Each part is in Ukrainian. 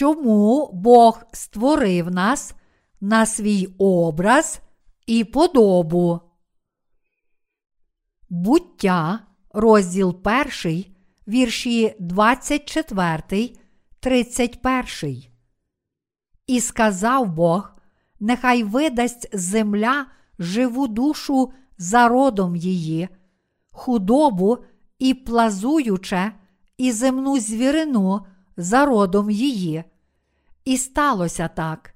чому Бог створив нас на свій образ і подобу. Буття, розділ 1, вірші 24, 31. І сказав Бог: Нехай видасть земля живу душу за родом її, худобу і плазуюче, і земну звірину за родом її. І сталося так.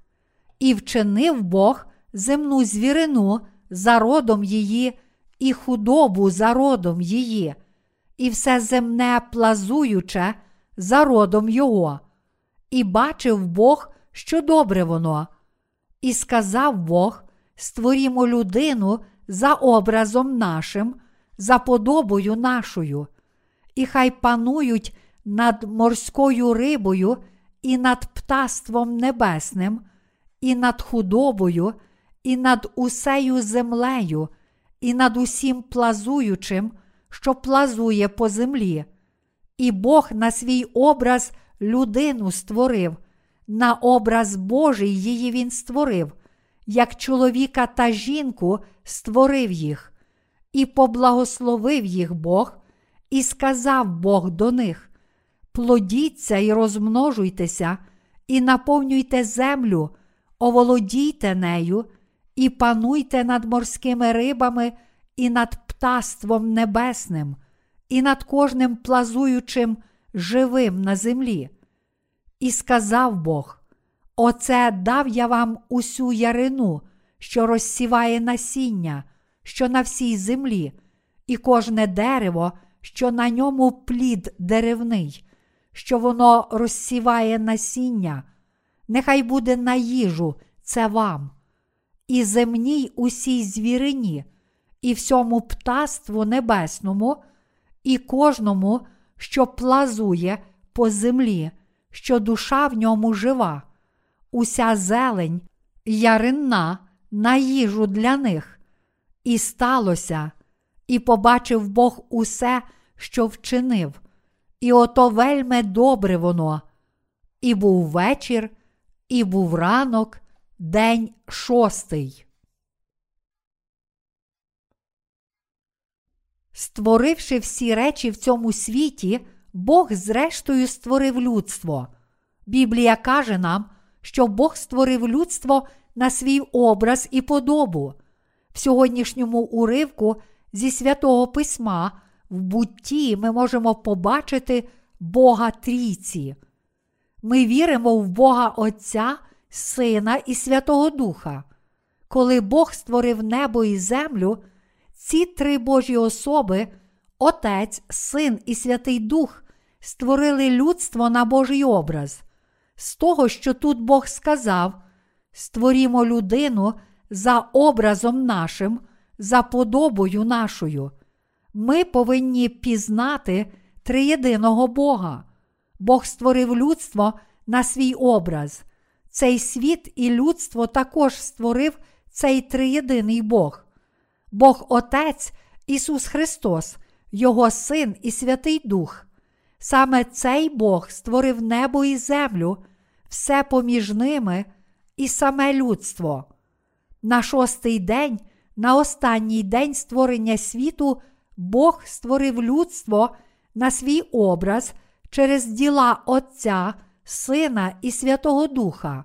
І вчинив Бог земну звірину за родом її, і худобу за родом її, і все земне плазуюче за родом його. І бачив Бог, що добре воно. І сказав Бог: створімо людину за образом нашим, за подобою нашою, і хай панують над морською рибою і над птаством небесним, і над худобою, і над усею землею, і над усім плазуючим, що плазує по землі. І Бог на свій образ людину створив, на образ Божий її він створив, як чоловіка та жінку створив їх, і поблагословив їх Бог, і сказав Бог до них: Плодіться і розмножуйтеся, і наповнюйте землю, оволодійте нею, і пануйте над морськими рибами, і над птаством небесним, і над кожним плазуючим живим на землі. І сказав Бог: Оце дав я вам усю ярину, що розсіває насіння, що на всій землі, і кожне дерево, що на ньому плід деревний, що воно розсіває насіння, нехай буде на їжу це вам, і земній усій звірині, і всьому птаству небесному, і кожному, що плазує по землі, що душа в ньому жива, уся зелень, яринна на їжу для них. І сталося, і побачив Бог усе, що вчинив, і ото вельме добре воно. І був вечір, і був ранок, день шостий. Створивши всі речі в цьому світі, Бог зрештою створив людство. Біблія каже нам, що Бог створив людство на свій образ і подобу. В сьогоднішньому уривку зі святого письма в бутті ми можемо побачити Бога Трійці. Ми віримо в Бога Отця, Сина і Святого Духа. Коли Бог створив небо і землю, ці три Божі особи, Отець, Син і Святий Дух, створили людство на Божий образ. З того, що тут Бог сказав: створімо людину за образом нашим, за подобою нашою. Ми повинні пізнати триєдиного Бога. Бог створив людство на свій образ. Цей світ і людство також створив цей триєдиний Бог. Бог Отець Ісус Христос, Його Син і Святий Дух. Саме цей Бог створив небо і землю, все поміж ними і саме людство. На шостий день, на останній день створення світу, Бог створив людство на свій образ через діла Отця, Сина і Святого Духа.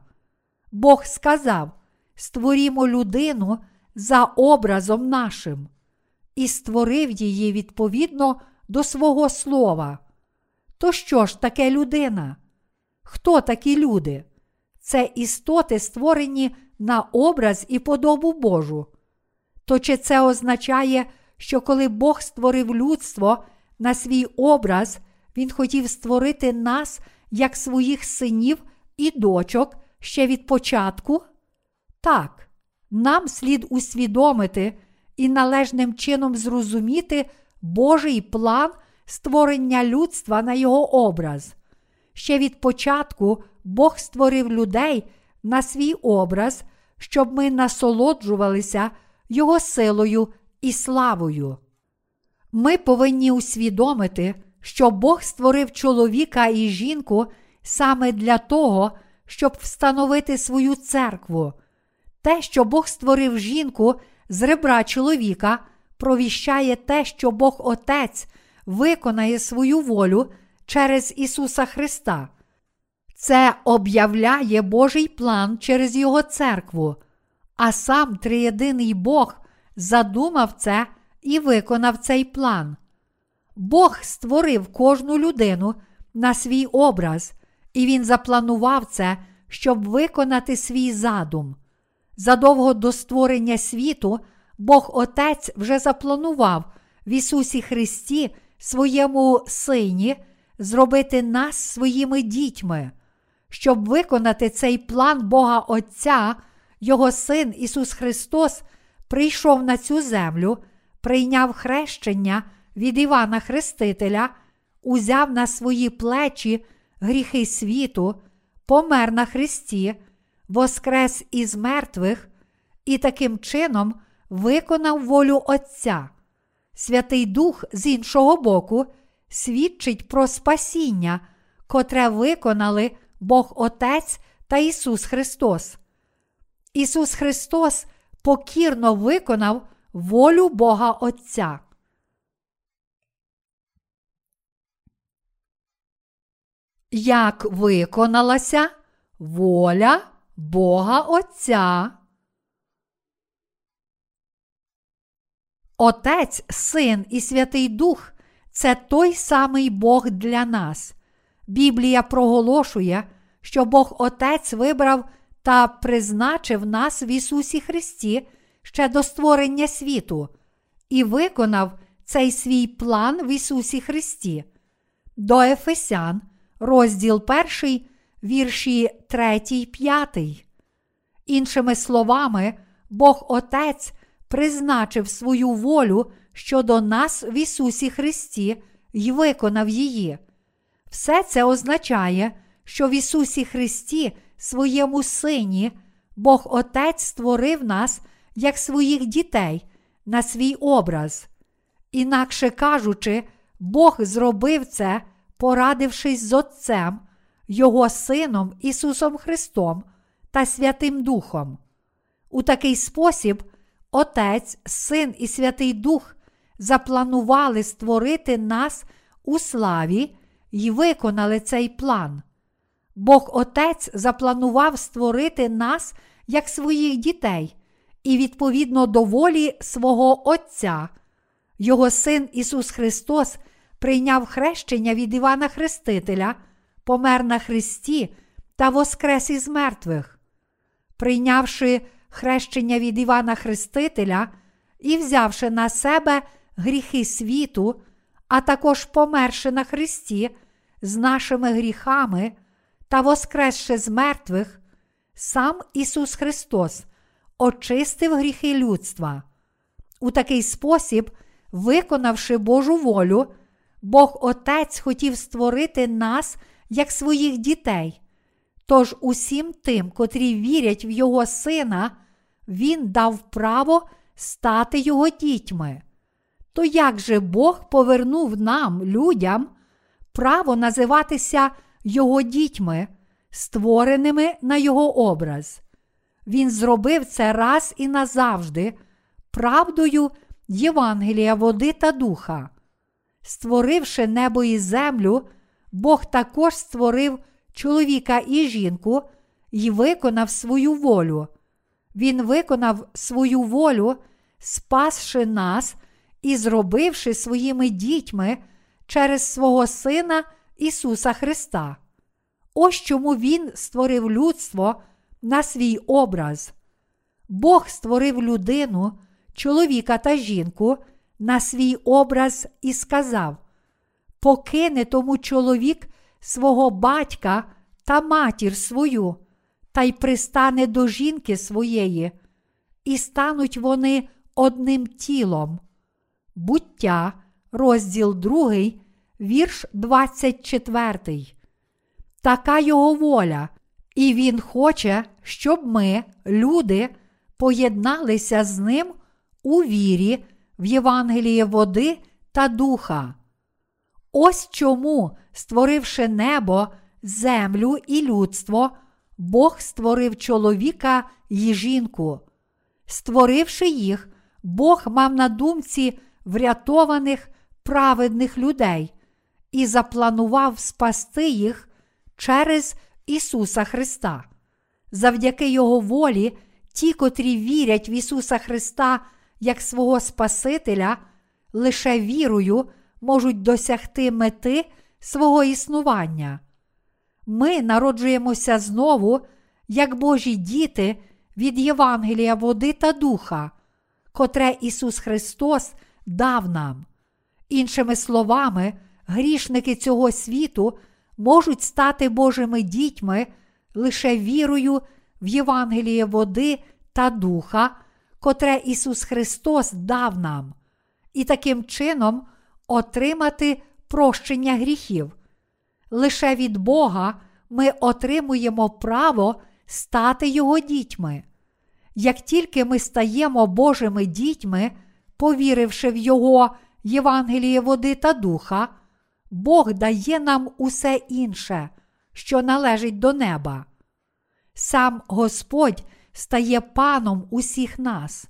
Бог сказав: Створімо людину за образом нашим, і створив її відповідно до свого слова. То що ж таке людина? Хто такі люди? Це істоти, створені на образ і подобу Божу. То чи це означає, що коли Бог створив людство на свій образ, Він хотів створити нас як своїх синів і дочок ще від початку? Так, нам слід усвідомити і належним чином зрозуміти Божий план створення людства на його образ. Ще від початку Бог створив людей на свій образ, щоб ми насолоджувалися Його силою і славою. Ми повинні усвідомити, що Бог створив чоловіка і жінку саме для того, щоб встановити свою церкву. Те, що Бог створив жінку з ребра чоловіка, провіщає те, що Бог Отець виконає свою волю через Ісуса Христа. Це об'являє Божий план через Його церкву, а сам триєдиний Бог задумав це і виконав цей план. Бог створив кожну людину на свій образ, і Він запланував це, щоб виконати свій задум. Задовго до створення світу Бог Отець вже запланував в Ісусі Христі, своєму Сині, зробити нас своїми дітьми. Щоб виконати цей план Бога Отця, Його Син Ісус Христос прийшов на цю землю, прийняв хрещення від Івана Хрестителя, узяв на свої плечі гріхи світу, помер на Христі, воскрес із мертвих і таким чином виконав волю Отця. Святий Дух з іншого боку свідчить про спасіння, котре виконали Бог Отець та Ісус Христос. Ісус Христос покірно виконав волю Бога Отця. Як виконалася воля Бога Отця? Отець, Син і Святий Дух це той самий Бог для нас. Біблія проголошує, що Бог Отець вибрав та призначив нас в Ісусі Христі ще до створення світу і виконав цей свій план в Ісусі Христі. До Ефесян, розділ 1, вірші 3, 5. Іншими словами, Бог Отець призначив свою волю щодо нас в Ісусі Христі і виконав її. Все це означає, що в Ісусі Христі, своєму Сині, Бог Отець створив нас як своїх дітей на свій образ. Інакше кажучи, Бог зробив це, порадившись з Отцем, Його Сином Ісусом Христом та Святим Духом. У такий спосіб Отець, Син і Святий Дух запланували створити нас у славі і виконали цей план. Бог Отець запланував створити нас як своїх дітей і відповідно до волі свого Отця. Його син Ісус Христос прийняв хрещення від Івана Хрестителя, помер на Христі та воскрес із мертвих. Прийнявши хрещення від Івана Хрестителя і взявши на себе гріхи світу, а також померши на Христі з нашими гріхами та воскресши з мертвих, сам Ісус Христос очистив гріхи людства. У такий спосіб, виконавши Божу волю, Бог Отець хотів створити нас як своїх дітей. Тож усім тим, котрі вірять в Його Сина, Він дав право стати Його дітьми. То як же Бог повернув нам, людям, право називатися Його дітьми, створеними на Його образ? Він зробив це раз і назавжди, правдою Євангелія, води та духа. Створивши небо і землю, Бог також створив чоловіка і жінку і виконав свою волю. Він виконав свою волю, спасши нас і зробивши своїми дітьми через свого Сина Ісуса Христа. Ось чому Він створив людство на свій образ. Бог створив людину, чоловіка та жінку на свій образ і сказав: Покине тому чоловік свого батька та матір свою, та й пристане до жінки своєї, і стануть вони одним тілом. Буття, розділ 2, вірш 24. Така його воля, і він хоче, щоб ми, люди, поєдналися з ним у вірі в Євангеліє води та духа. Ось чому, створивши небо, землю і людство, Бог створив чоловіка і жінку. Створивши їх, Бог мав на думці врятованих праведних людей і запланував спасти їх через Ісуса Христа. Завдяки Його волі, ті, котрі вірять в Ісуса Христа як свого Спасителя, лише вірою можуть досягти мети свого існування. Ми народжуємося знову, як Божі діти від Євангелія води та духа, котре Ісус Христос дав нам. Іншими словами, грішники цього світу можуть стати Божими дітьми лише вірою в Євангеліє води та духа, котре Ісус Христос дав нам, і таким чином отримати прощення гріхів. Лише від Бога ми отримуємо право стати Його дітьми. Як тільки ми стаємо Божими дітьми, повіривши в Його Євангеліє води та духа, Бог дає нам усе інше, що належить до неба. Сам Господь стає паном усіх нас.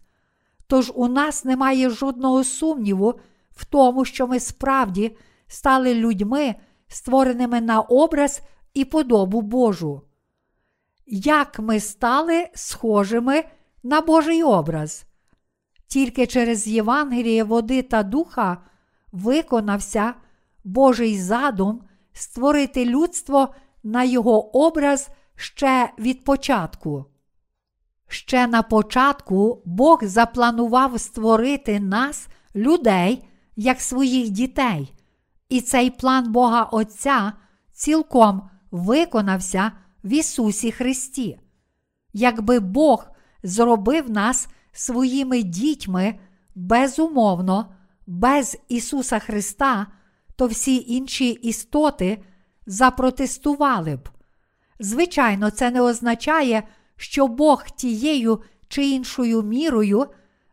Тож у нас немає жодного сумніву в тому, що ми справді стали людьми, створеними на образ і подобу Божу. Як ми стали схожими на Божий образ? Тільки через Євангеліє води та духа виконався Божий задум створити людство на його образ ще від початку. Ще на початку Бог запланував створити нас, людей, як своїх дітей, і цей план Бога Отця цілком виконався в Ісусі Христі. Якби Бог зробив нас своїми дітьми безумовно, без Ісуса Христа, то всі інші істоти запротестували б. Звичайно, це не означає, що Бог тією чи іншою мірою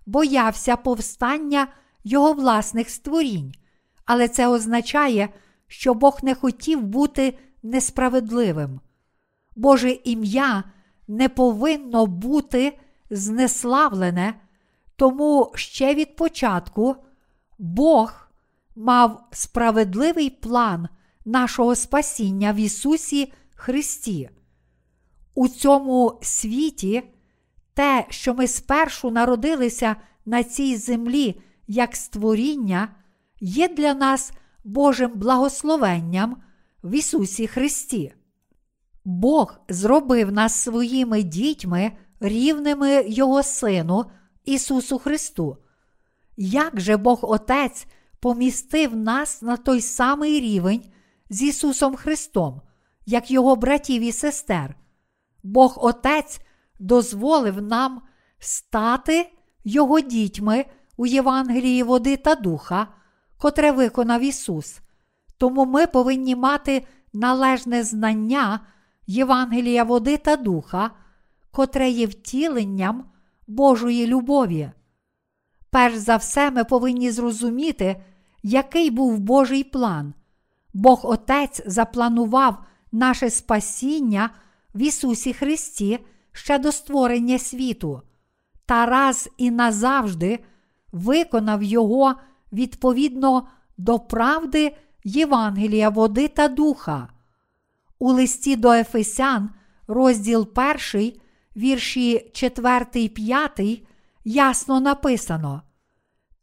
боявся повстання його власних створінь, але це означає, що Бог не хотів бути несправедливим. Боже ім'я не повинно бути знеславлене, тому ще від початку Бог мав справедливий план нашого спасіння в Ісусі Христі. У цьому світі те, що ми спершу народилися на цій землі як створіння, є для нас Божим благословенням в Ісусі Христі. Бог зробив нас своїми дітьми, рівними Його Сину Ісусу Христу. Як же Бог Отець помістив нас на той самий рівень з Ісусом Христом, як Його братів і сестер? Бог Отець дозволив нам стати Його дітьми у Євангелії води та духа, котре виконав Ісус. Тому ми повинні мати належне знання Євангелія води та духа, котре є втіленням Божої любові. Перш за все, ми повинні зрозуміти, який був Божий план. Бог Отець запланував наше спасіння в Ісусі Христі ще до створення світу, та раз і назавжди виконав Його відповідно до правди Євангелія води та духа. У листі до Ефесян, розділ 1, вірші 4, 5, ясно написано: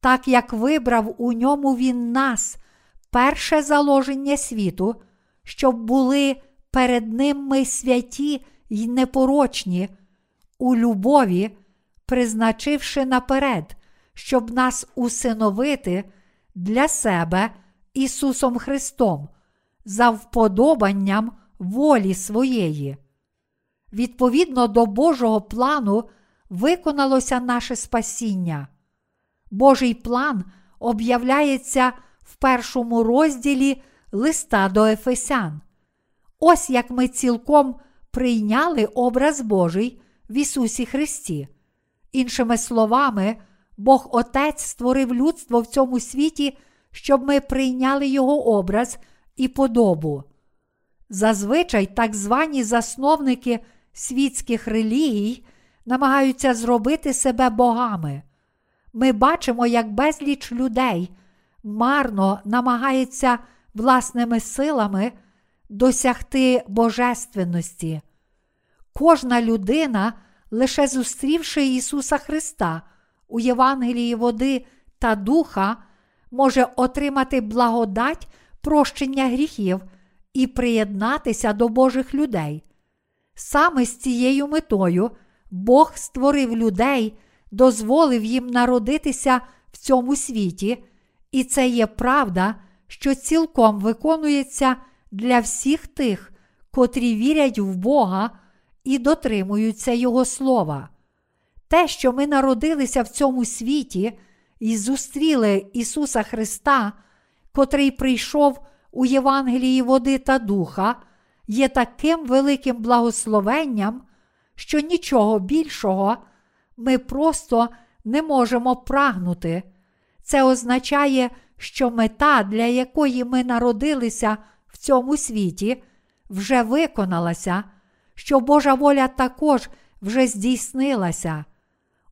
так як вибрав у ньому він нас перше заложення світу, щоб були перед ним ми святі й непорочні, у любові, призначивши наперед, щоб нас усиновити для себе Ісусом Христом, за вподобанням волі своєї. Відповідно до Божого плану виконалося наше спасіння. Божий план об'являється в першому розділі листа до Ефесян. Ось як ми цілком прийняли образ Божий в Ісусі Христі. Іншими словами, Бог Отець створив людство в цьому світі, щоб ми прийняли Його образ і подобу. Зазвичай так звані засновники світських релігій намагаються зробити себе богами. Ми бачимо, як безліч людей марно намагається власними силами досягти божественності. Кожна людина, лише зустрівши Ісуса Христа у Євангелії води та духа, може отримати благодать прощення гріхів і приєднатися до Божих людей. Саме з цією метою Бог створив людей, дозволив їм народитися в цьому світі, і це є правда, що цілком виконується для всіх тих, котрі вірять в Бога і дотримуються Його слова. Те, що ми народилися в цьому світі і зустріли Ісуса Христа, котрий прийшов у Євангелії води та духа, є таким великим благословенням, що нічого більшого ми просто не можемо прагнути. Це означає, що мета, для якої ми народилися в цьому світі, вже виконалася, що Божа воля також вже здійснилася.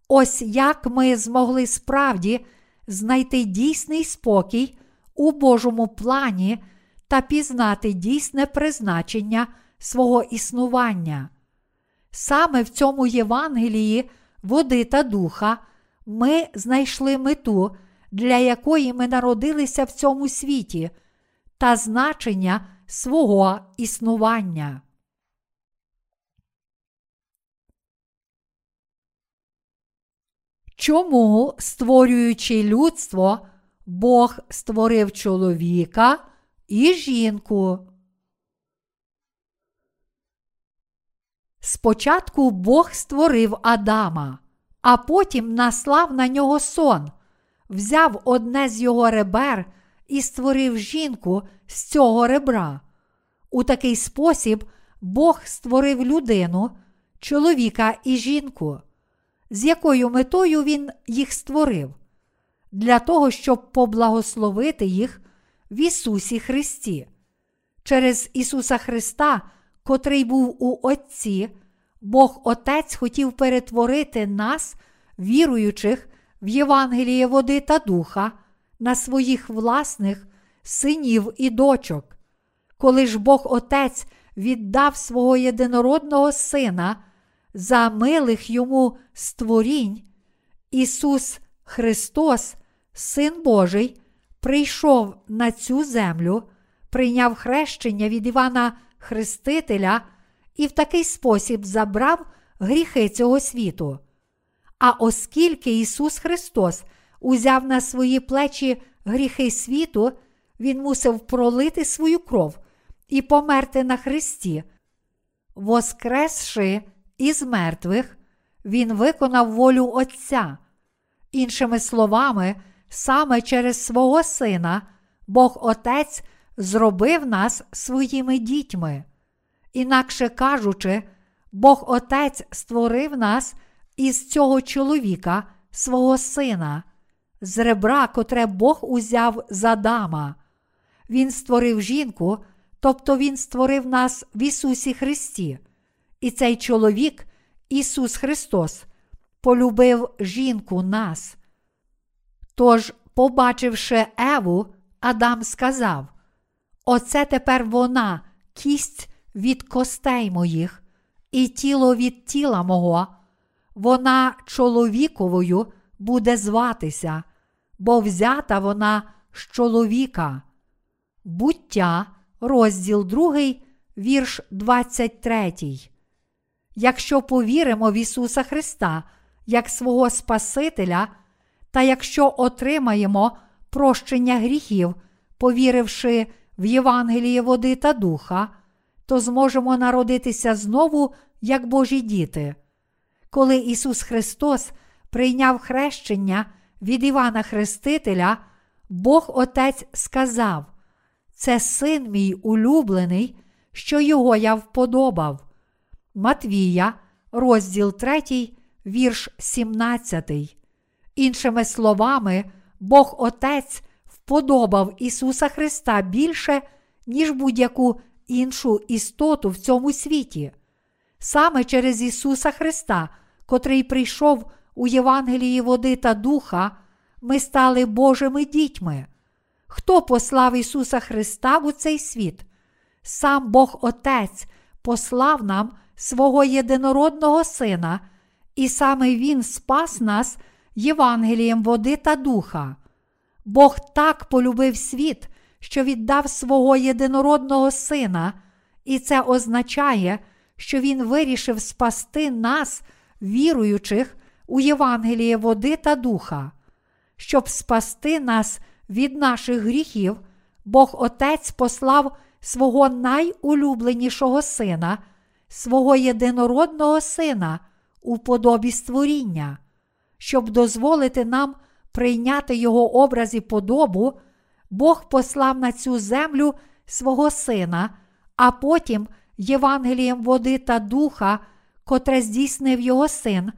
Ось як ми змогли справді знайти дійсний спокій у Божому плані та пізнати дійсне призначення свого існування. Саме в цьому Євангелії води та духа ми знайшли мету, для якої ми народилися в цьому світі, та значення свого існування. Чому, створюючи людство, Бог створив чоловіка і жінку? Спочатку Бог створив Адама, а потім наслав на нього сон, взяв одне з його ребер і створив жінку з цього ребра. У такий спосіб Бог створив людину, чоловіка і жінку. З якою метою Він їх створив? Для того, щоб поблагословити їх в Ісусі Христі. Через Ісуса Христа котрий був у Отці, Бог Отець хотів перетворити нас, віруючих в Євангеліє води та духа, на своїх власних синів і дочок. Коли ж Бог Отець віддав свого єдинородного Сина за милих йому створінь, Ісус Христос, Син Божий, прийшов на цю землю, прийняв хрещення від Івана Хрестителя і в такий спосіб забрав гріхи цього світу. А оскільки Ісус Христос узяв на свої плечі гріхи світу, Він мусив пролити свою кров і померти на Христі. Воскресши із мертвих, Він виконав волю Отця. Іншими словами, саме через свого Сина Бог Отець зробив нас своїми дітьми. Інакше кажучи, Бог Отець створив нас із цього чоловіка, свого сина, з ребра, котре Бог узяв з Адама. Він створив жінку, тобто Він створив нас в Ісусі Христі. І цей чоловік, Ісус Христос, полюбив жінку нас. Тож, побачивши Еву, Адам сказав: Оце тепер вона, кість від костей моїх, і тіло від тіла мого, вона чоловіковою буде зватися, бо взята вона з чоловіка. Буття, розділ 2, вірш 23. Якщо повіримо в Ісуса Христа як свого Спасителя, та якщо отримаємо прощення гріхів, повіривши в Євангеліє води та духа, то зможемо народитися знову як Божі діти. Коли Ісус Христос прийняв хрещення від Івана Хрестителя, Бог Отець сказав: Це син мій улюблений, що його я вподобав. Матвія, розділ 3, вірш 17. Іншими словами, Бог Отець вподобав Ісуса Христа більше, ніж будь-яку іншу істоту в цьому світі. Саме через Ісуса Христа, котрий прийшов у Євангелії води та духа, ми стали Божими дітьми. Хто послав Ісуса Христа у цей світ? Сам Бог Отець послав нам свого єдинородного Сина, і саме Він спас нас Євангелієм води та духа. Бог так полюбив світ, що віддав свого єдинородного Сина, і це означає, що Він вирішив спасти нас, віруючих у Євангеліє води та духа. Щоб спасти нас від наших гріхів, Бог Отець послав свого найулюбленішого сина, свого єдинородного сина у подобі створіння, щоб дозволити нам прийняти Його образ і подобу, Бог послав на цю землю свого Сина, а потім Євангелієм води та духа, котре здійснив Його син,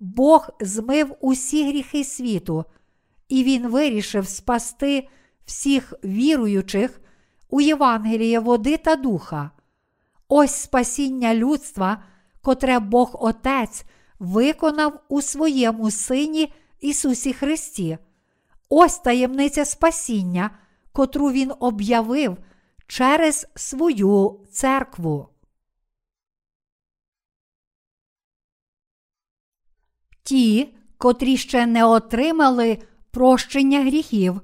Бог змив усі гріхи світу, і Він вирішив спасти всіх віруючих у Євангеліє води та духа. Ось спасіння людства, котре Бог Отець виконав у своєму Сині Ісусі Христі. Ось таємниця спасіння, котру Він об'явив через свою церкву. Ті, котрі ще не отримали прощення гріхів,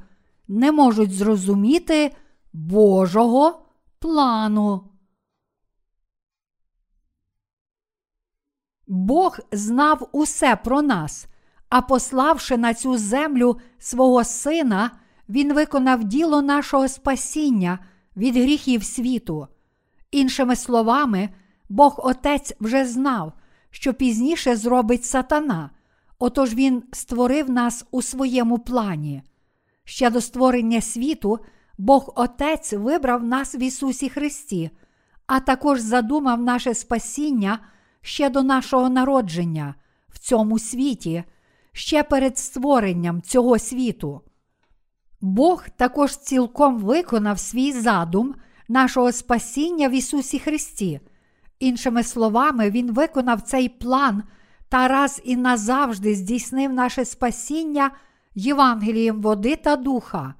не можуть зрозуміти Божого плану. Бог знав усе про нас, а пославши на цю землю свого Сина, Він виконав діло нашого спасіння від гріхів світу. Іншими словами, Бог Отець вже знав, що пізніше зробить сатана, отож Він створив нас у своєму плані. Ще до створення світу Бог Отець вибрав нас в Ісусі Христі, а також задумав наше спасіння ще до нашого народження в цьому світі, ще перед створенням цього світу. Бог також цілком виконав свій задум нашого спасіння в Ісусі Христі. Іншими словами, Він виконав цей план та раз і назавжди здійснив наше спасіння Євангелієм води та духа.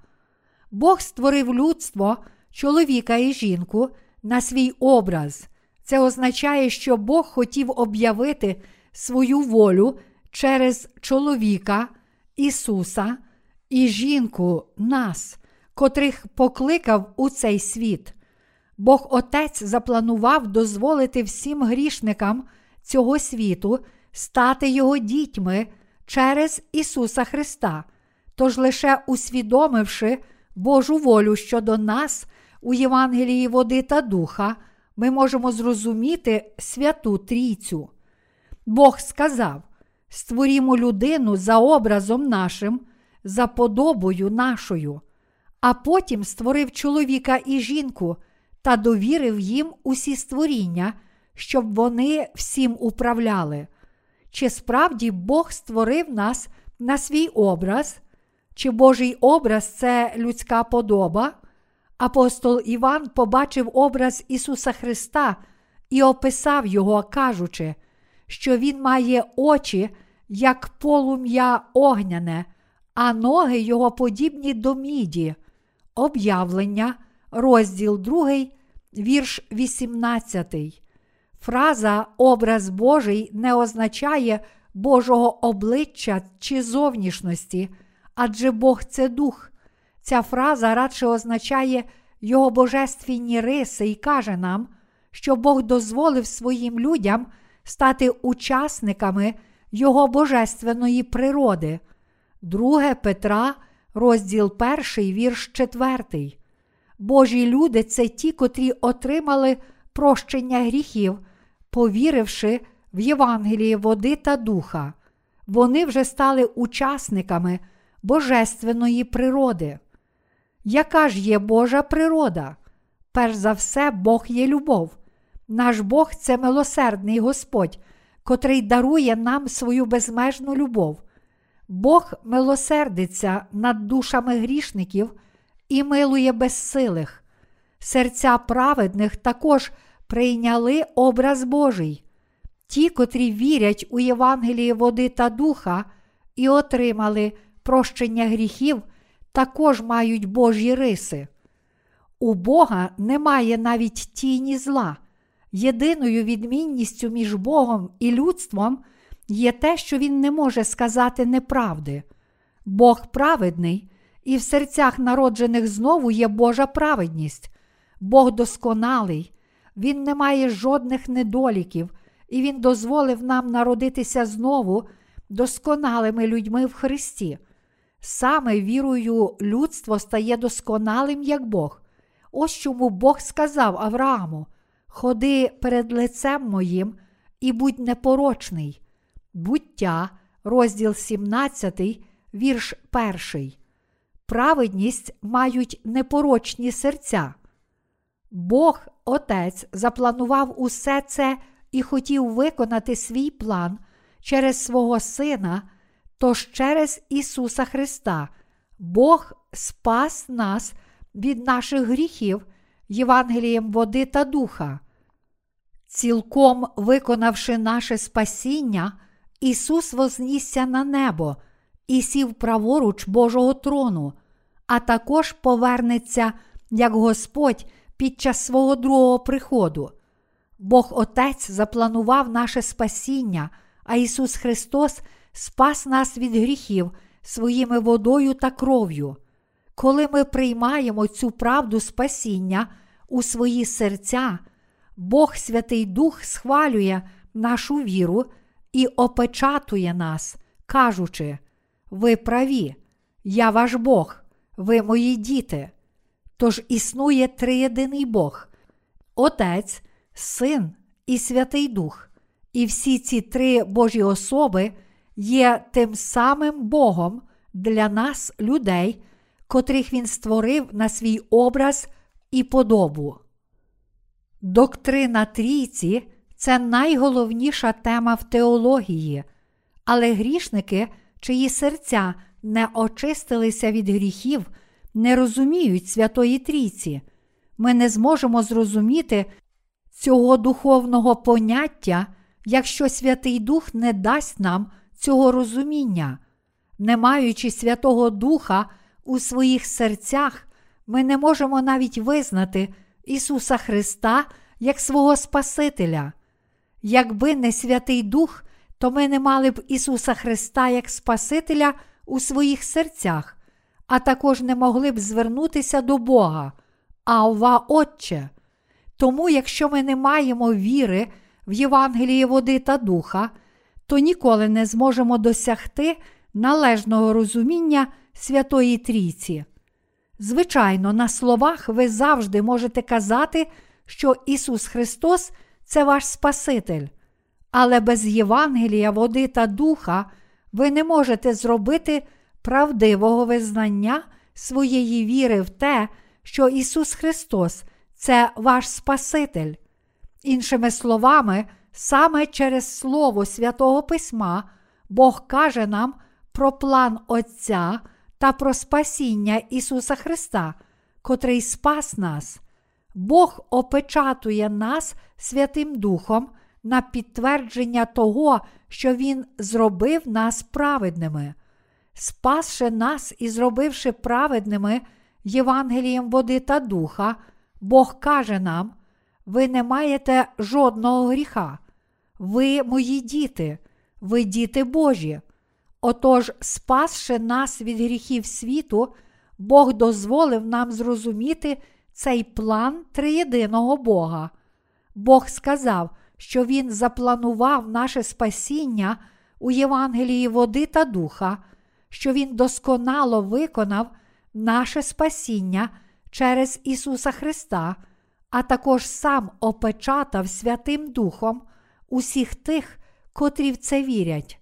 Бог створив людство, чоловіка і жінку на свій образ. Це означає, що Бог хотів об'явити свою волю через чоловіка, Ісуса і жінку нас, котрих покликав у цей світ. Бог Отець запланував дозволити всім грішникам цього світу стати Його дітьми через Ісуса Христа. Тож лише усвідомивши Божу волю щодо нас у Євангелії води та духа, ми можемо зрозуміти святу трійцю. Бог сказав: створімо людину за образом нашим, за подобою нашою, а потім створив чоловіка і жінку та довірив їм усі створіння, щоб вони всім управляли. Чи справді Бог створив нас на свій образ? Чи Божий образ це людська подоба? Апостол Іван побачив образ Ісуса Христа і описав його, кажучи, що Він має очі, як полум'я огняне, а ноги його подібні до міді. Об'явлення, розділ 2, вірш 18. Фраза образ Божий не означає Божого обличчя чи зовнішності, адже Бог це дух. Ця фраза радше означає його божественні риси і каже нам, що Бог дозволив своїм людям стати учасниками Його божественної природи. 2 Петра, розділ 1, вірш 4. Божі люди це ті, котрі отримали прощення гріхів, повіривши в Євангелії води та духа. Вони вже стали учасниками божественної природи. Яка ж є Божа природа? Перш за все, Бог є любов. Наш Бог це милосердний Господь, котрий дарує нам свою безмежну любов. Бог милосердиться над душами грішників і милує безсилих. серця праведних також прийняли образ Божий. Ті, котрі вірять у Євангеліє води та духа і отримали прощення гріхів, також мають Божі риси. У Бога немає навіть тіні зла. Єдиною відмінністю між Богом і людством є те, що Він не може сказати неправди. Бог праведний, і в серцях народжених знову є Божа праведність. Бог досконалий, Він не має жодних недоліків, і Він дозволив нам народитися знову досконалими людьми в Христі. Саме вірою людство стає досконалим, як Бог. Ось чому Бог сказав Аврааму: Ходи перед лицем моїм і будь непорочний. Буття, розділ 17, вірш 1. Праведність мають непорочні серця. Бог, Отець, запланував усе це і хотів виконати свій план через свого Сина, тож через Ісуса Христа. Бог спас нас від наших гріхів Євангелієм води та духа. Цілком виконавши наше спасіння, Ісус вознісся на небо і сів праворуч Божого трону, а також повернеться як Господь під час свого другого приходу. Бог Отець запланував наше спасіння, а Ісус Христос спас нас від гріхів своїми водою та кров'ю. Коли ми приймаємо цю правду спасіння у свої серця, Бог Святий Дух схвалює нашу віру і опечатує нас, кажучи: Ви праві, я ваш Бог, ви мої діти. Тож існує триєдиний Бог, Отець, Син і Святий Дух, і всі ці три Божі особи є тим самим Богом для нас, людей, котрих Він створив на свій образ і подобу. Доктрина трійці це найголовніша тема в теології, але грішники, чиї серця не очистилися від гріхів, не розуміють Святої Трійці. Ми не зможемо зрозуміти цього духовного поняття, якщо Святий Дух не дасть нам цього розуміння. Не маючи Святого Духа у своїх серцях, ми не можемо навіть визнати Ісуса Христа як свого Спасителя. Якби не Святий Дух, то ми не мали б Ісуса Христа як Спасителя у своїх серцях, а також не могли б звернутися до Бога, Авва Отче. Тому, якщо ми не маємо віри в Євангеліє води та духа, то ніколи не зможемо досягти належного розуміння Святої Трійці. Звичайно, на словах ви завжди можете казати, що Ісус Христос це ваш Спаситель, але без Євангелія, води та духа ви не можете зробити правдивого визнання своєї віри в те, що Ісус Христос це ваш Спаситель. Іншими словами, саме через Слово Святого Письма Бог каже нам про план Отця та про спасіння Ісуса Христа, котрий спас нас. Бог опечатує нас Святим Духом на підтвердження того, що Він зробив нас праведними. Спасши нас і зробивши праведними Євангелієм води та духа, Бог каже нам: ви не маєте жодного гріха, ви мої діти, ви діти Божі. Отож, спасши нас від гріхів світу, Бог дозволив нам зрозуміти цей план триєдиного Бога. Бог сказав, що Він запланував наше спасіння у Євангелії води та духа, що Він досконало виконав наше спасіння через Ісуса Христа, а також сам опечатав Святим Духом усіх тих, котрі в це вірять.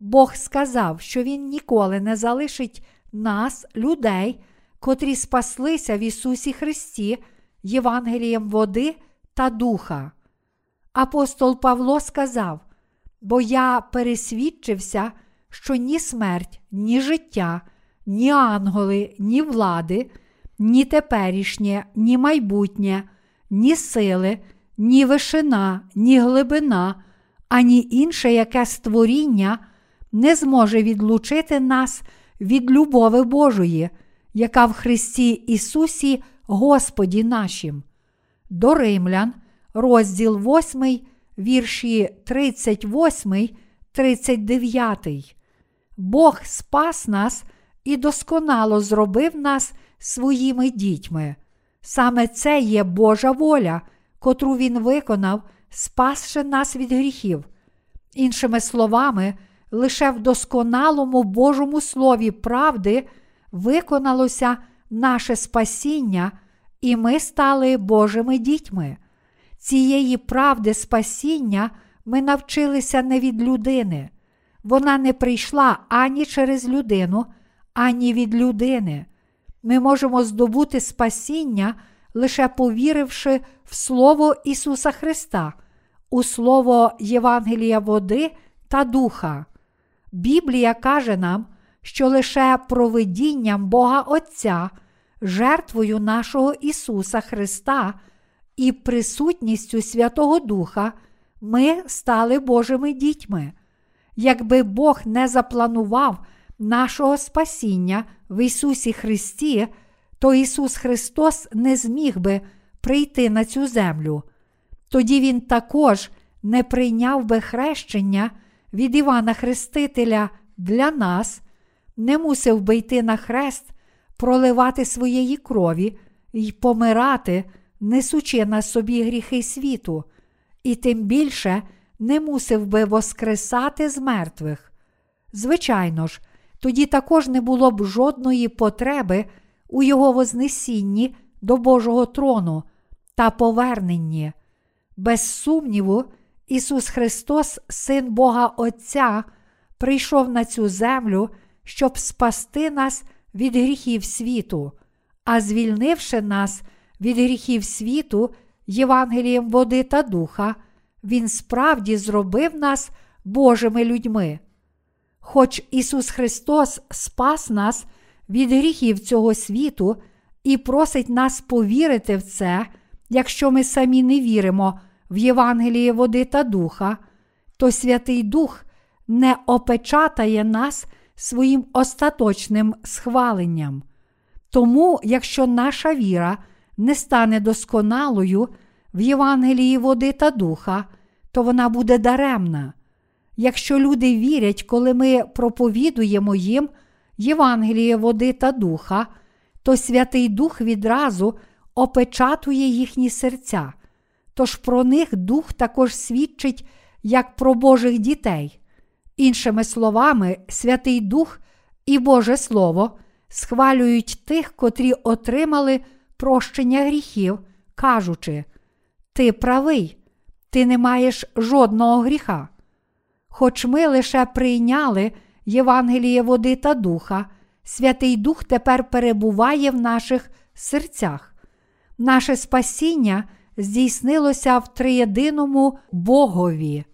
Бог сказав, що Він ніколи не залишить нас, людей, котрі спаслися в Ісусі Христі, Євангелієм води та духа. Апостол Павло сказав: Бо я пересвідчився, що ні смерть, ні життя, ні ангели, ні влади, ні теперішнє, ні майбутнє, ні сили, ні вишина, ні глибина, ані інше яке створіння не зможе відлучити нас від любови Божої, яка в Христі Ісусі Господі нашим. До Римлян, розділ 8, вірші 38, 39. Бог спас нас і досконало зробив нас своїми дітьми. Саме це є Божа воля, котру Він виконав, спасши нас від гріхів. Іншими словами, лише в досконалому Божому Слові правди виконалося наше спасіння, і ми стали Божими дітьми. Цієї правди спасіння ми навчилися не від людини. Вона не прийшла ані через людину, ані від людини. Ми можемо здобути спасіння, лише повіривши в Слово Ісуса Христа, у Слово Євангелія води та Духа. Біблія каже нам, що лише провидінням Бога Отця, жертвою нашого Ісуса Христа і присутністю Святого Духа ми стали Божими дітьми. Якби Бог не запланував нашого спасіння в Ісусі Христі, то Ісус Христос не зміг би прийти на цю землю. Тоді Він також не прийняв би хрещення від Івана Хрестителя для нас, не мусив би йти на хрест, проливати своєї крові і помирати, несучи на собі гріхи світу, і тим більше не мусив би воскресати з мертвих. Звичайно ж, тоді також не було б жодної потреби у його вознесінні до Божого трону та поверненні. Без сумніву, Ісус Христос, Син Бога Отця, прийшов на цю землю, щоб спасти нас від гріхів світу, а звільнивши нас від гріхів світу Євангелієм води та духа, Він справді зробив нас Божими людьми. Хоч Ісус Христос спас нас від гріхів цього світу і просить нас повірити в це, якщо ми самі не віримо в Євангеліє води та духа, то Святий Дух не опечатає нас своїм остаточним схваленням. Тому, якщо наша віра не стане досконалою в Євангелії води та духа, то вона буде даремна. Якщо люди вірять, коли ми проповідуємо їм Євангеліє води та духа, то Святий Дух відразу опечатує їхні серця, тож про них Дух також свідчить як про Божих дітей. Іншими словами, Святий Дух і Боже Слово схвалюють тих, котрі отримали прощення гріхів, кажучи: Ти правий, ти не маєш жодного гріха. Хоч ми лише прийняли Євангеліє води та духа, Святий Дух тепер перебуває в наших серцях. Наше спасіння здійснилося в триєдиному Богові.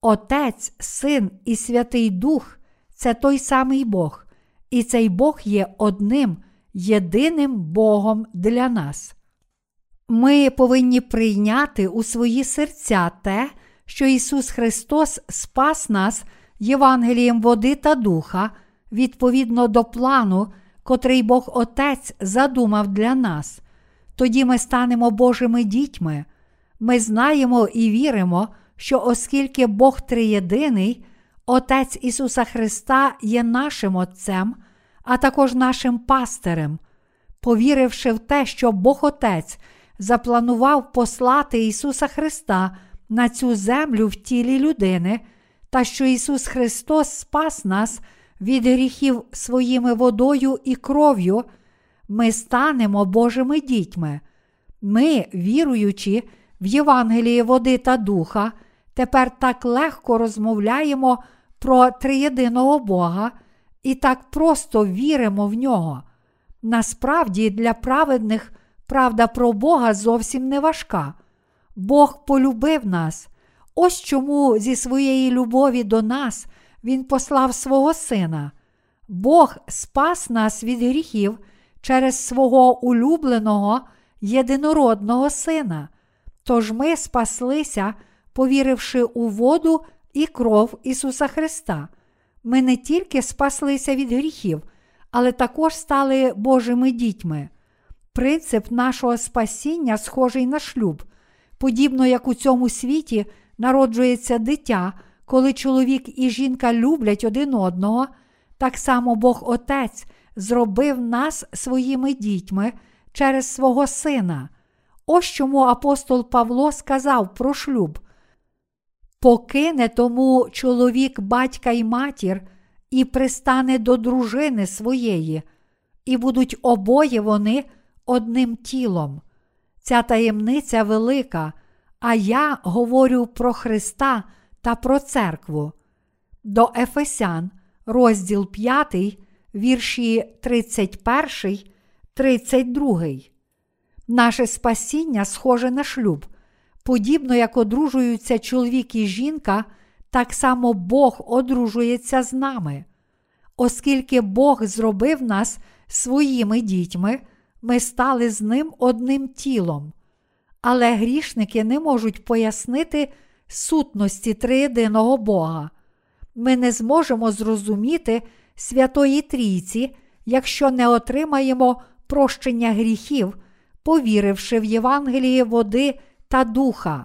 Отець, Син і Святий Дух це той самий Бог, і цей Бог є одним єдиним Богом для нас. Ми повинні прийняти у свої серця те, що Ісус Христос спас нас Євангелієм води та духа відповідно до плану, котрий Бог Отець задумав для нас. Тоді ми станемо Божими дітьми. Ми знаємо і віримо, що оскільки Бог триєдиний, Отець Ісуса Христа є нашим Отцем, а також нашим пастирем, повіривши в те, що Бог Отець запланував послати Ісуса Христа на цю землю в тілі людини, та що Ісус Христос спас нас від гріхів своїми водою і кров'ю, ми станемо Божими дітьми. Ми, віруючи в Євангеліє води та духа, тепер так легко розмовляємо про триєдиного Бога і так просто віримо в нього. Насправді, для праведних правда про Бога зовсім не важка. Бог полюбив нас. Ось чому зі своєї любові до нас Він послав свого Сина. Бог спас нас від гріхів через свого улюбленого єдинородного Сина. Тож ми спаслися, повіривши у воду і кров Ісуса Христа. Ми не тільки спаслися від гріхів, але також стали Божими дітьми. Принцип нашого спасіння схожий на шлюб, подібно як у цьому світі народжується дитя, коли чоловік і жінка люблять один одного, так само Бог Отець зробив нас своїми дітьми через свого Сина. Ось чому апостол Павло сказав про шлюб. Покине тому чоловік батька й матір і пристане до дружини своєї, і будуть обоє вони одним тілом. Ця таємниця велика, а я говорю про Христа та про церкву. До Ефесян, розділ 5, вірші 31, 32. Наше спасіння схоже на шлюб. Подібно як одружуються чоловік і жінка, так само Бог одружується з нами. Оскільки Бог зробив нас своїми дітьми, ми стали з ним одним тілом. Але грішники не можуть пояснити сутності триєдиного Бога. Ми не зможемо зрозуміти Святої Трійці, якщо не отримаємо прощення гріхів, повіривши в Євангеліє води та духа.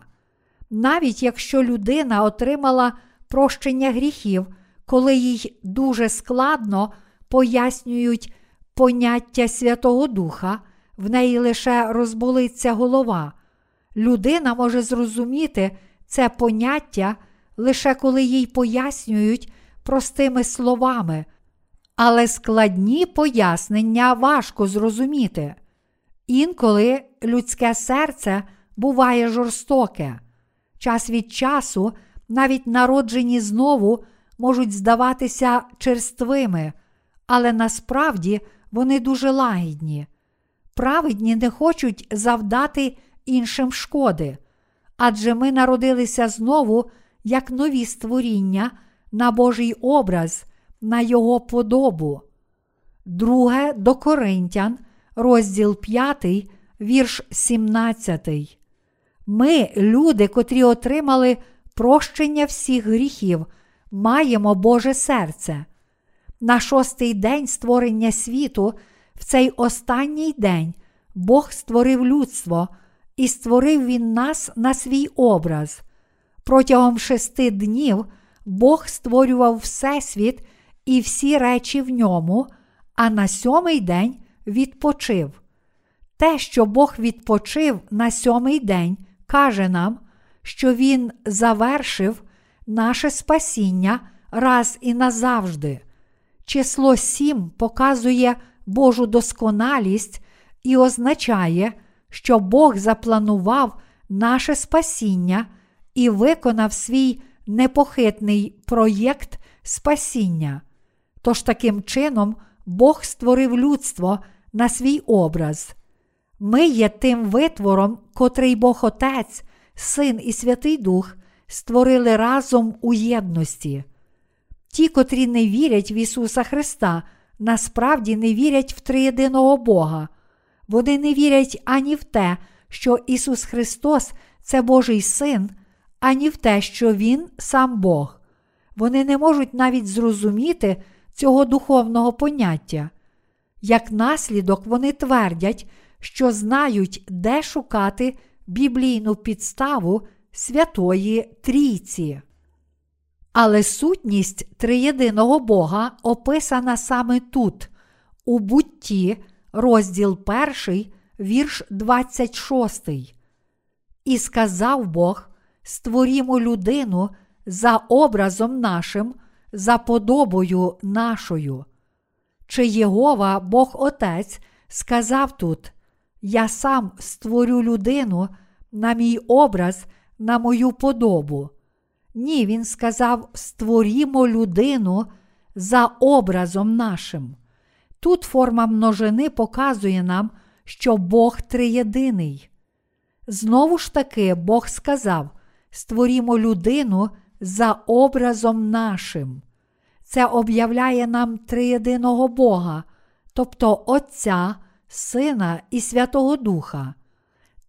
Навіть якщо людина отримала прощення гріхів, коли їй дуже складно пояснюють поняття Святого Духа, в неї лише розболиться голова. Людина може зрозуміти це поняття лише коли їй пояснюють простими словами, але складні пояснення важко зрозуміти. Інколи людське серце буває жорстоке. Час від часу, навіть народжені знову, можуть здаватися черствими, але насправді вони дуже лагідні. Праведні не хочуть завдати іншим шкоди, адже ми народилися знову як нові створіння на Божий образ, на Його подобу. Друге до Коринтян, розділ 5, вірш 17. Ми, люди, котрі отримали прощення всіх гріхів, маємо Боже серце. На шостий день створення світу, в цей останній день, Бог створив людство і створив Він нас на свій образ. Протягом шести днів Бог створював Всесвіт і всі речі в ньому, а на сьомий день відпочив. Те, що Бог відпочив на сьомий день, каже нам, що Він завершив наше спасіння раз і назавжди. Число сім показує Божу досконалість і означає, що Бог запланував наше спасіння і виконав свій непохитний проєкт спасіння. Тож таким чином Бог створив людство на свій образ. Ми є тим витвором, котрий Бог Отець, Син і Святий Дух створили разом у єдності. Ті, котрі не вірять в Ісуса Христа, насправді не вірять в триєдиного Бога. Вони не вірять ані в те, що Ісус Христос це Божий Син, ані в те, що Він сам Бог. Вони не можуть навіть зрозуміти цього духовного поняття. Як наслідок, вони твердять, що знають, де шукати біблійну підставу Святої Трійці. Але сутність триєдиного Бога описана саме тут, у бутті, розділ 1, вірш 26. І сказав Бог: створімо людину за образом нашим, за подобою нашою. Чи Єгова Бог Отець сказав тут: Я сам створю людину на мій образ, на мою подобу. Ні, він сказав: створімо людину за образом нашим. Тут форма множини показує нам, що Бог триєдиний. Знову ж таки, Бог сказав: створімо людину за образом нашим. Це об'являє нам триєдиного Бога, тобто Отця, Сина і Святого Духа.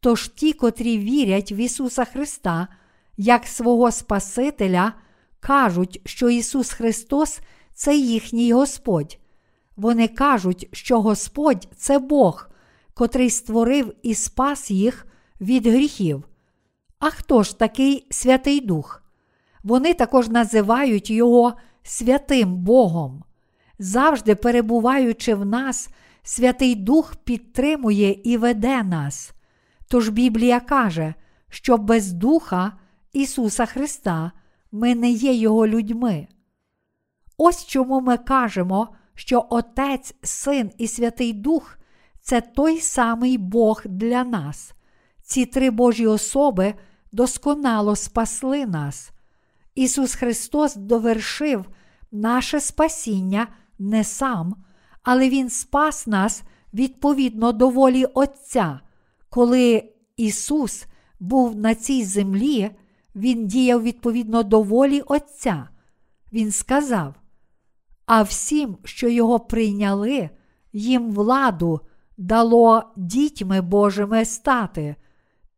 Тож ті, котрі вірять в Ісуса Христа як свого Спасителя, кажуть, що Ісус Христос це їхній Господь. Вони кажуть, що Господь це Бог, котрий створив і спас їх від гріхів. А хто ж такий Святий Дух? Вони також називають Його святим Богом. Завжди перебуваючи в нас, Святий Дух підтримує і веде нас. Тож Біблія каже, що без Духа Ісуса Христа ми не є Його людьми. Ось чому ми кажемо, що Отець, Син і Святий Дух це той самий Бог для нас. Ці три Божі особи досконало спасли нас. Ісус Христос довершив наше спасіння не сам, але Він спас нас відповідно до волі Отця. Коли Ісус був на цій землі, Він діяв відповідно до волі Отця. Він сказав: А всім, що його прийняли, їм владу дало дітьми Божими стати,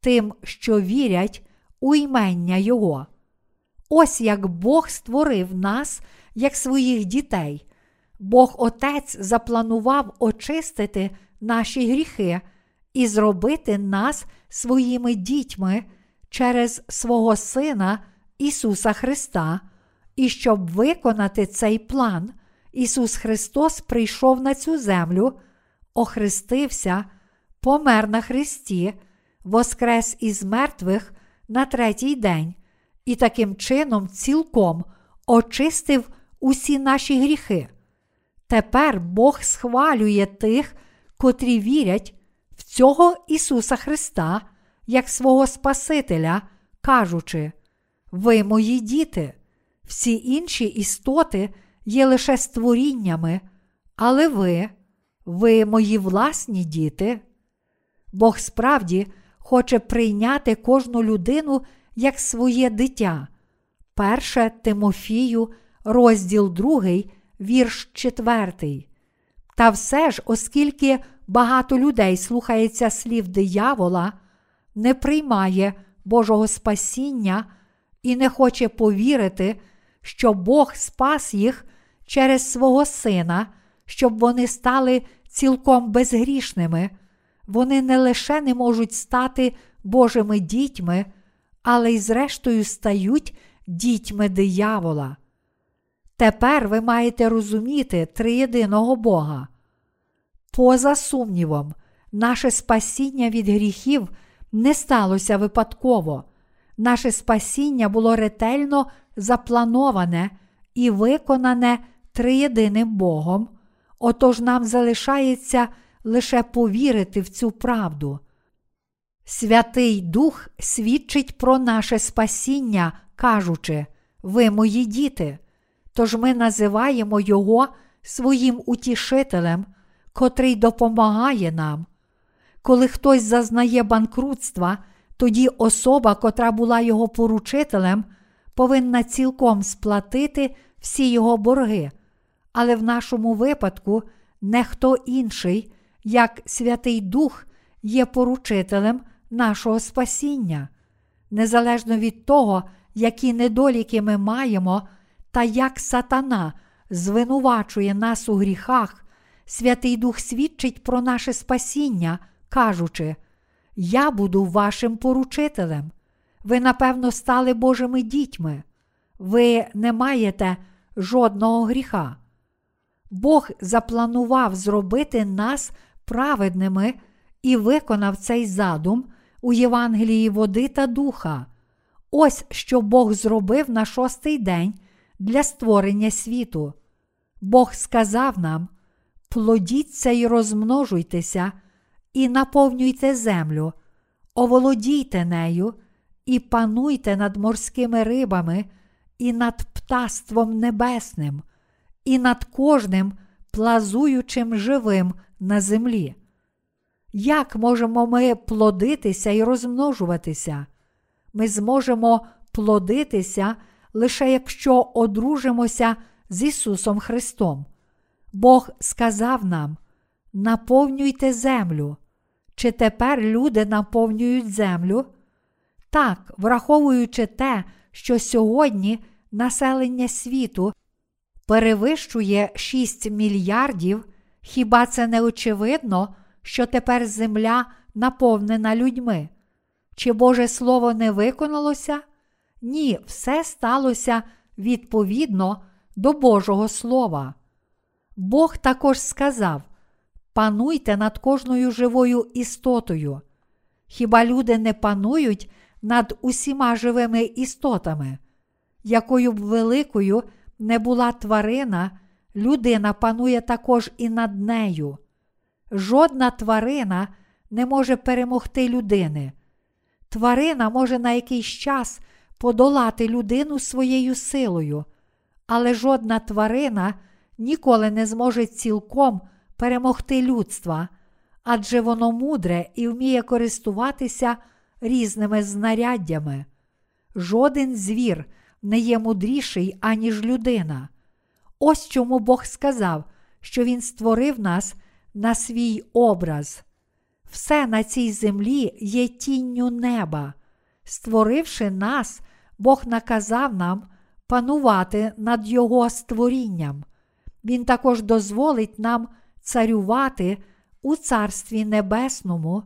тим, що вірять у імення Його. Ось як Бог створив нас як своїх дітей. Бог Отець запланував очистити наші гріхи і зробити нас своїми дітьми через свого Сина Ісуса Христа. І щоб виконати цей план, Ісус Христос прийшов на цю землю, охрестився, помер на Христі, воскрес із мертвих на третій день і таким чином цілком очистив усі наші гріхи. Тепер Бог схвалює тих, котрі вірять в цього Ісуса Христа як свого Спасителя, кажучи: Ви мої діти, всі інші істоти є лише створіннями, але ви, ви мої власні діти. Бог справді хоче прийняти кожну людину як своє дитя. Перше Тимофію, розділ 2, вірш 4. Та все ж, оскільки багато людей слухається слів диявола, не приймає Божого спасіння і не хоче повірити, що Бог спас їх через свого Сина, щоб вони стали цілком безгрішними, вони не лише не можуть стати Божими дітьми, але й зрештою стають дітьми диявола. Тепер ви маєте розуміти триєдиного Бога. Поза сумнівом, наше спасіння від гріхів не сталося випадково. Наше спасіння було ретельно заплановане і виконане триєдиним Богом, отож нам залишається лише повірити в цю правду. Святий Дух свідчить про наше спасіння, кажучи, ви мої діти. Тож ми називаємо Його своїм утішителем, котрий допомагає нам. Коли хтось зазнає банкрутства, тоді особа, котра була його поручителем, повинна цілком сплатити всі його борги. Але в нашому випадку не хто інший, як Святий Дух, є поручителем нашого спасіння. Незалежно від того, які недоліки ми маємо, та як сатана звинувачує нас у гріхах, Святий Дух свідчить про наше спасіння, кажучи: Я буду вашим поручителем. Ви, напевно, стали Божими дітьми. Ви не маєте жодного гріха. Бог запланував зробити нас праведними і виконав цей задум у Євангелії води та духа. Ось що Бог зробив на шостий день для створення світу. Бог сказав нам: плодіться й розмножуйтеся, і наповнюйте землю, оволодійте нею, і пануйте над морськими рибами, і над птаством небесним, і над кожним плазуючим живим на землі. Як можемо ми плодитися і розмножуватися? Ми зможемо плодитися лише якщо одружимося з Ісусом Христом. Бог сказав нам: наповнюйте землю. Чи тепер люди наповнюють землю? Так, враховуючи те, що сьогодні населення світу перевищує 6 мільярдів, хіба це не очевидно, що тепер земля наповнена людьми? Чи Боже Слово не виконалося? Ні, все сталося відповідно до Божого Слова. Бог також сказав: пануйте над кожною живою істотою. Хіба люди не панують над усіма живими істотами? Якою б великою не була тварина, людина панує також і над нею. Жодна тварина не може перемогти людини. Тварина може на якийсь час подолати людину своєю силою, але жодна тварина ніколи не зможе цілком перемогти людства, адже воно мудре і вміє користуватися різними знаряддями. Жоден звір не є мудріший, аніж людина. Ось чому Бог сказав, що Він створив нас на свій образ. Все на цій землі є тінню неба. Створивши нас, Бог наказав нам панувати над Його створінням. Він також дозволить нам царювати у Царстві Небесному,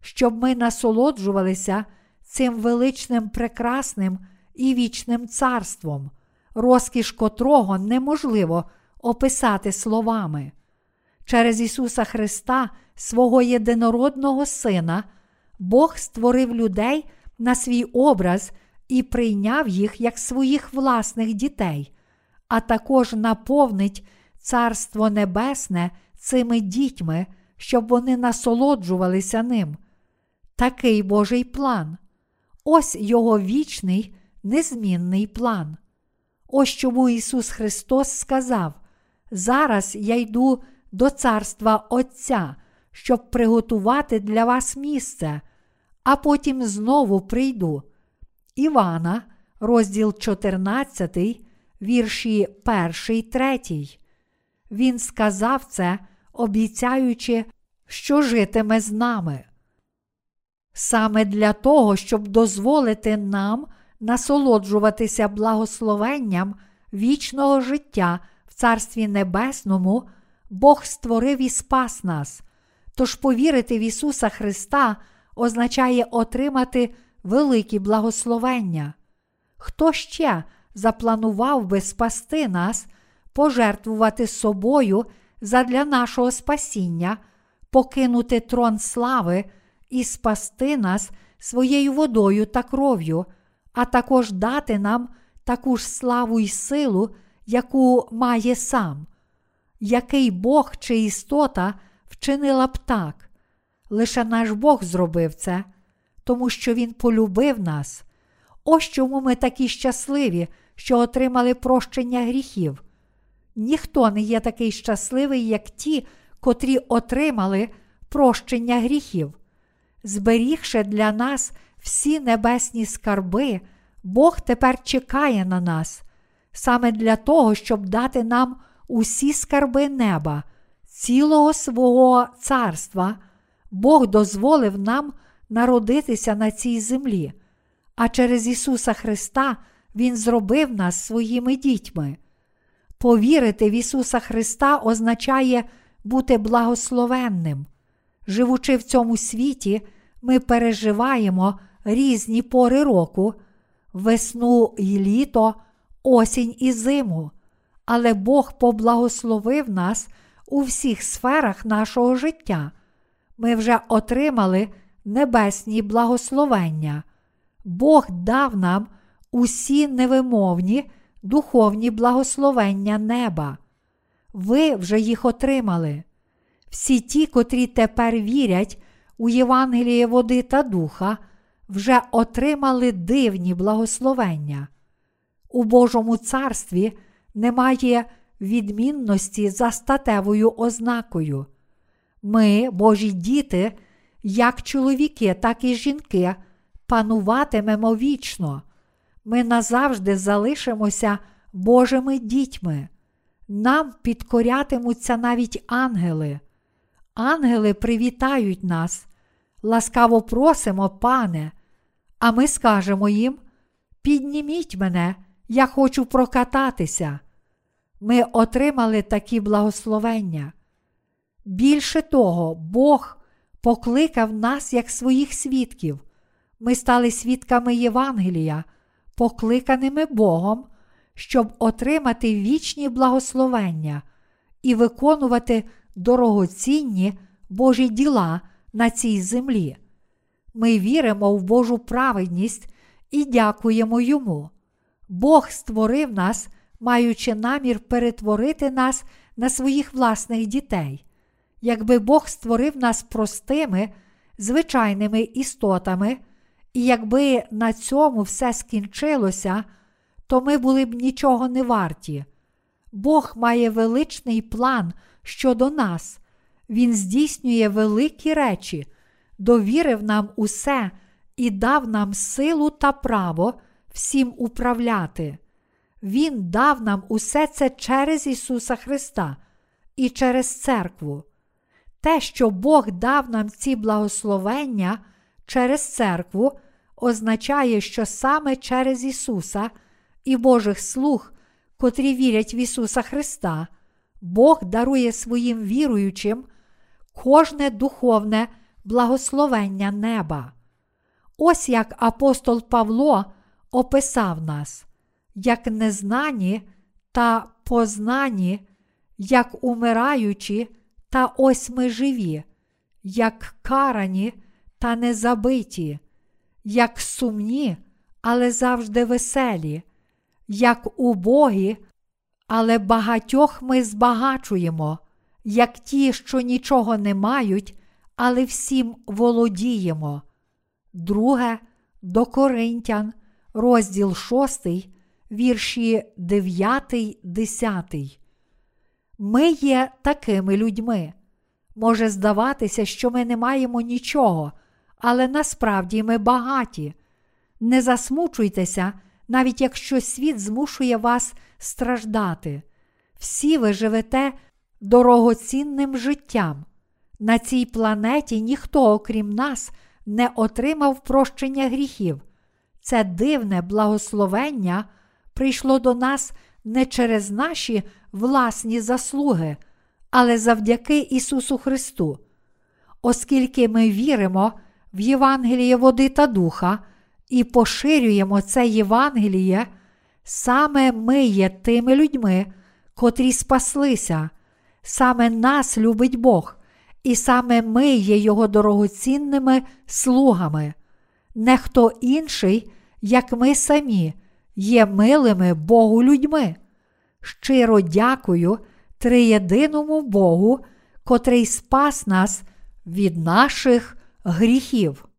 щоб ми насолоджувалися цим величним, прекрасним і вічним царством, розкіш котрого неможливо описати словами. Через Ісуса Христа, свого єдинородного Сина, Бог створив людей на свій образ і прийняв їх як своїх власних дітей, а також наповнить Царство Небесне цими дітьми, щоб вони насолоджувалися ним. Такий Божий план. Ось його вічний, незмінний план. Ось чому Ісус Христос сказав: Зараз я йду до царства Отця, щоб приготувати для вас місце, а потім знову прийду. Івана, розділ 14, вірші 1, 3. Він сказав це, обіцяючи, що житиме з нами. Саме для того, щоб дозволити нам насолоджуватися благословенням вічного життя в Царстві Небесному, Бог створив і спас нас. Тож повірити в Ісуса Христа означає отримати великі благословення. Хто ще запланував би спасти нас, пожертвувати собою задля нашого спасіння, покинути трон слави і спасти нас своєю водою та кров'ю, а також дати нам таку ж славу й силу, яку має сам. Який Бог чи істота вчинила б так? Лише наш Бог зробив це, тому що Він полюбив нас. Ось чому ми такі щасливі, що отримали прощення гріхів. Ніхто не є такий щасливий, як ті, котрі отримали прощення гріхів. Зберігши для нас всі небесні скарби, Бог тепер чекає на нас, саме для того, щоб дати нам усі скарби неба, цілого свого царства, Бог дозволив нам народитися на цій землі, а через Ісуса Христа Він зробив нас своїми дітьми. Повірити в Ісуса Христа означає бути благословенним. Живучи в цьому світі, ми переживаємо різні пори року, весну і літо, осінь і зиму, але Бог поблагословив нас у всіх сферах нашого життя. Ми вже отримали небесні благословення. Бог дав нам усі невимовні духовні благословення неба. Ви вже їх отримали. Всі ті, котрі тепер вірять у Євангеліє води та духа, вже отримали дивні благословення. У Божому царстві немає відмінності за статевою ознакою. Ми, Божі діти, як чоловіки, так і жінки, пануватимемо вічно. Ми назавжди залишимося Божими дітьми. Нам підкорятимуться навіть ангели. Ангели привітають нас, ласкаво просимо, пане, а ми скажемо їм: підніміть мене, я хочу прокататися. Ми отримали такі благословення. Більше того, Бог покликав нас як своїх свідків. Ми стали свідками Євангелія, покликаними Богом, щоб отримати вічні благословення і виконувати дорогоцінні Божі діла на цій землі. Ми віримо в Божу праведність і дякуємо Йому. Бог створив нас, маючи намір перетворити нас на своїх власних дітей. Якби Бог створив нас простими, звичайними істотами, і якби на цьому все скінчилося, то ми були б нічого не варті. Бог має величний план щодо нас, Він здійснює великі речі, довірив нам усе і дав нам силу та право всім управляти. Він дав нам усе це через Ісуса Христа і через церкву. Те, що Бог дав нам ці благословення через церкву, означає, що саме через Ісуса і Божих слуг, котрі вірять в Ісуса Христа, Бог дарує своїм віруючим кожне духовне благословення неба. Ось як апостол Павло описав нас, як незнані та познані, як умираючі, та ось ми живі, як карані та незабиті, як сумні, але завжди веселі, як убогі, але багатьох ми збагачуємо, як ті, що нічого не мають, але всім володіємо. Друге до Коринтян, розділ 6, вірші 9, 10. Ми є такими людьми. Може здаватися, що ми не маємо нічого, але насправді ми багаті. Не засмучуйтеся, навіть якщо світ змушує вас страждати. Всі ви живете дорогоцінним життям. На цій планеті ніхто, окрім нас, не отримав прощення гріхів. Це дивне благословення прийшло до нас не через наші власні заслуги, але завдяки Ісусу Христу. Оскільки ми віримо в Євангеліє води та духа і поширюємо це Євангеліє, саме ми є тими людьми, котрі спаслися, саме нас любить Бог, і саме ми є Його дорогоцінними слугами. Не хто інший, як ми самі, є милими Богу людьми. Щиро дякую триєдиному Богу, котрий спас нас від наших гріхів.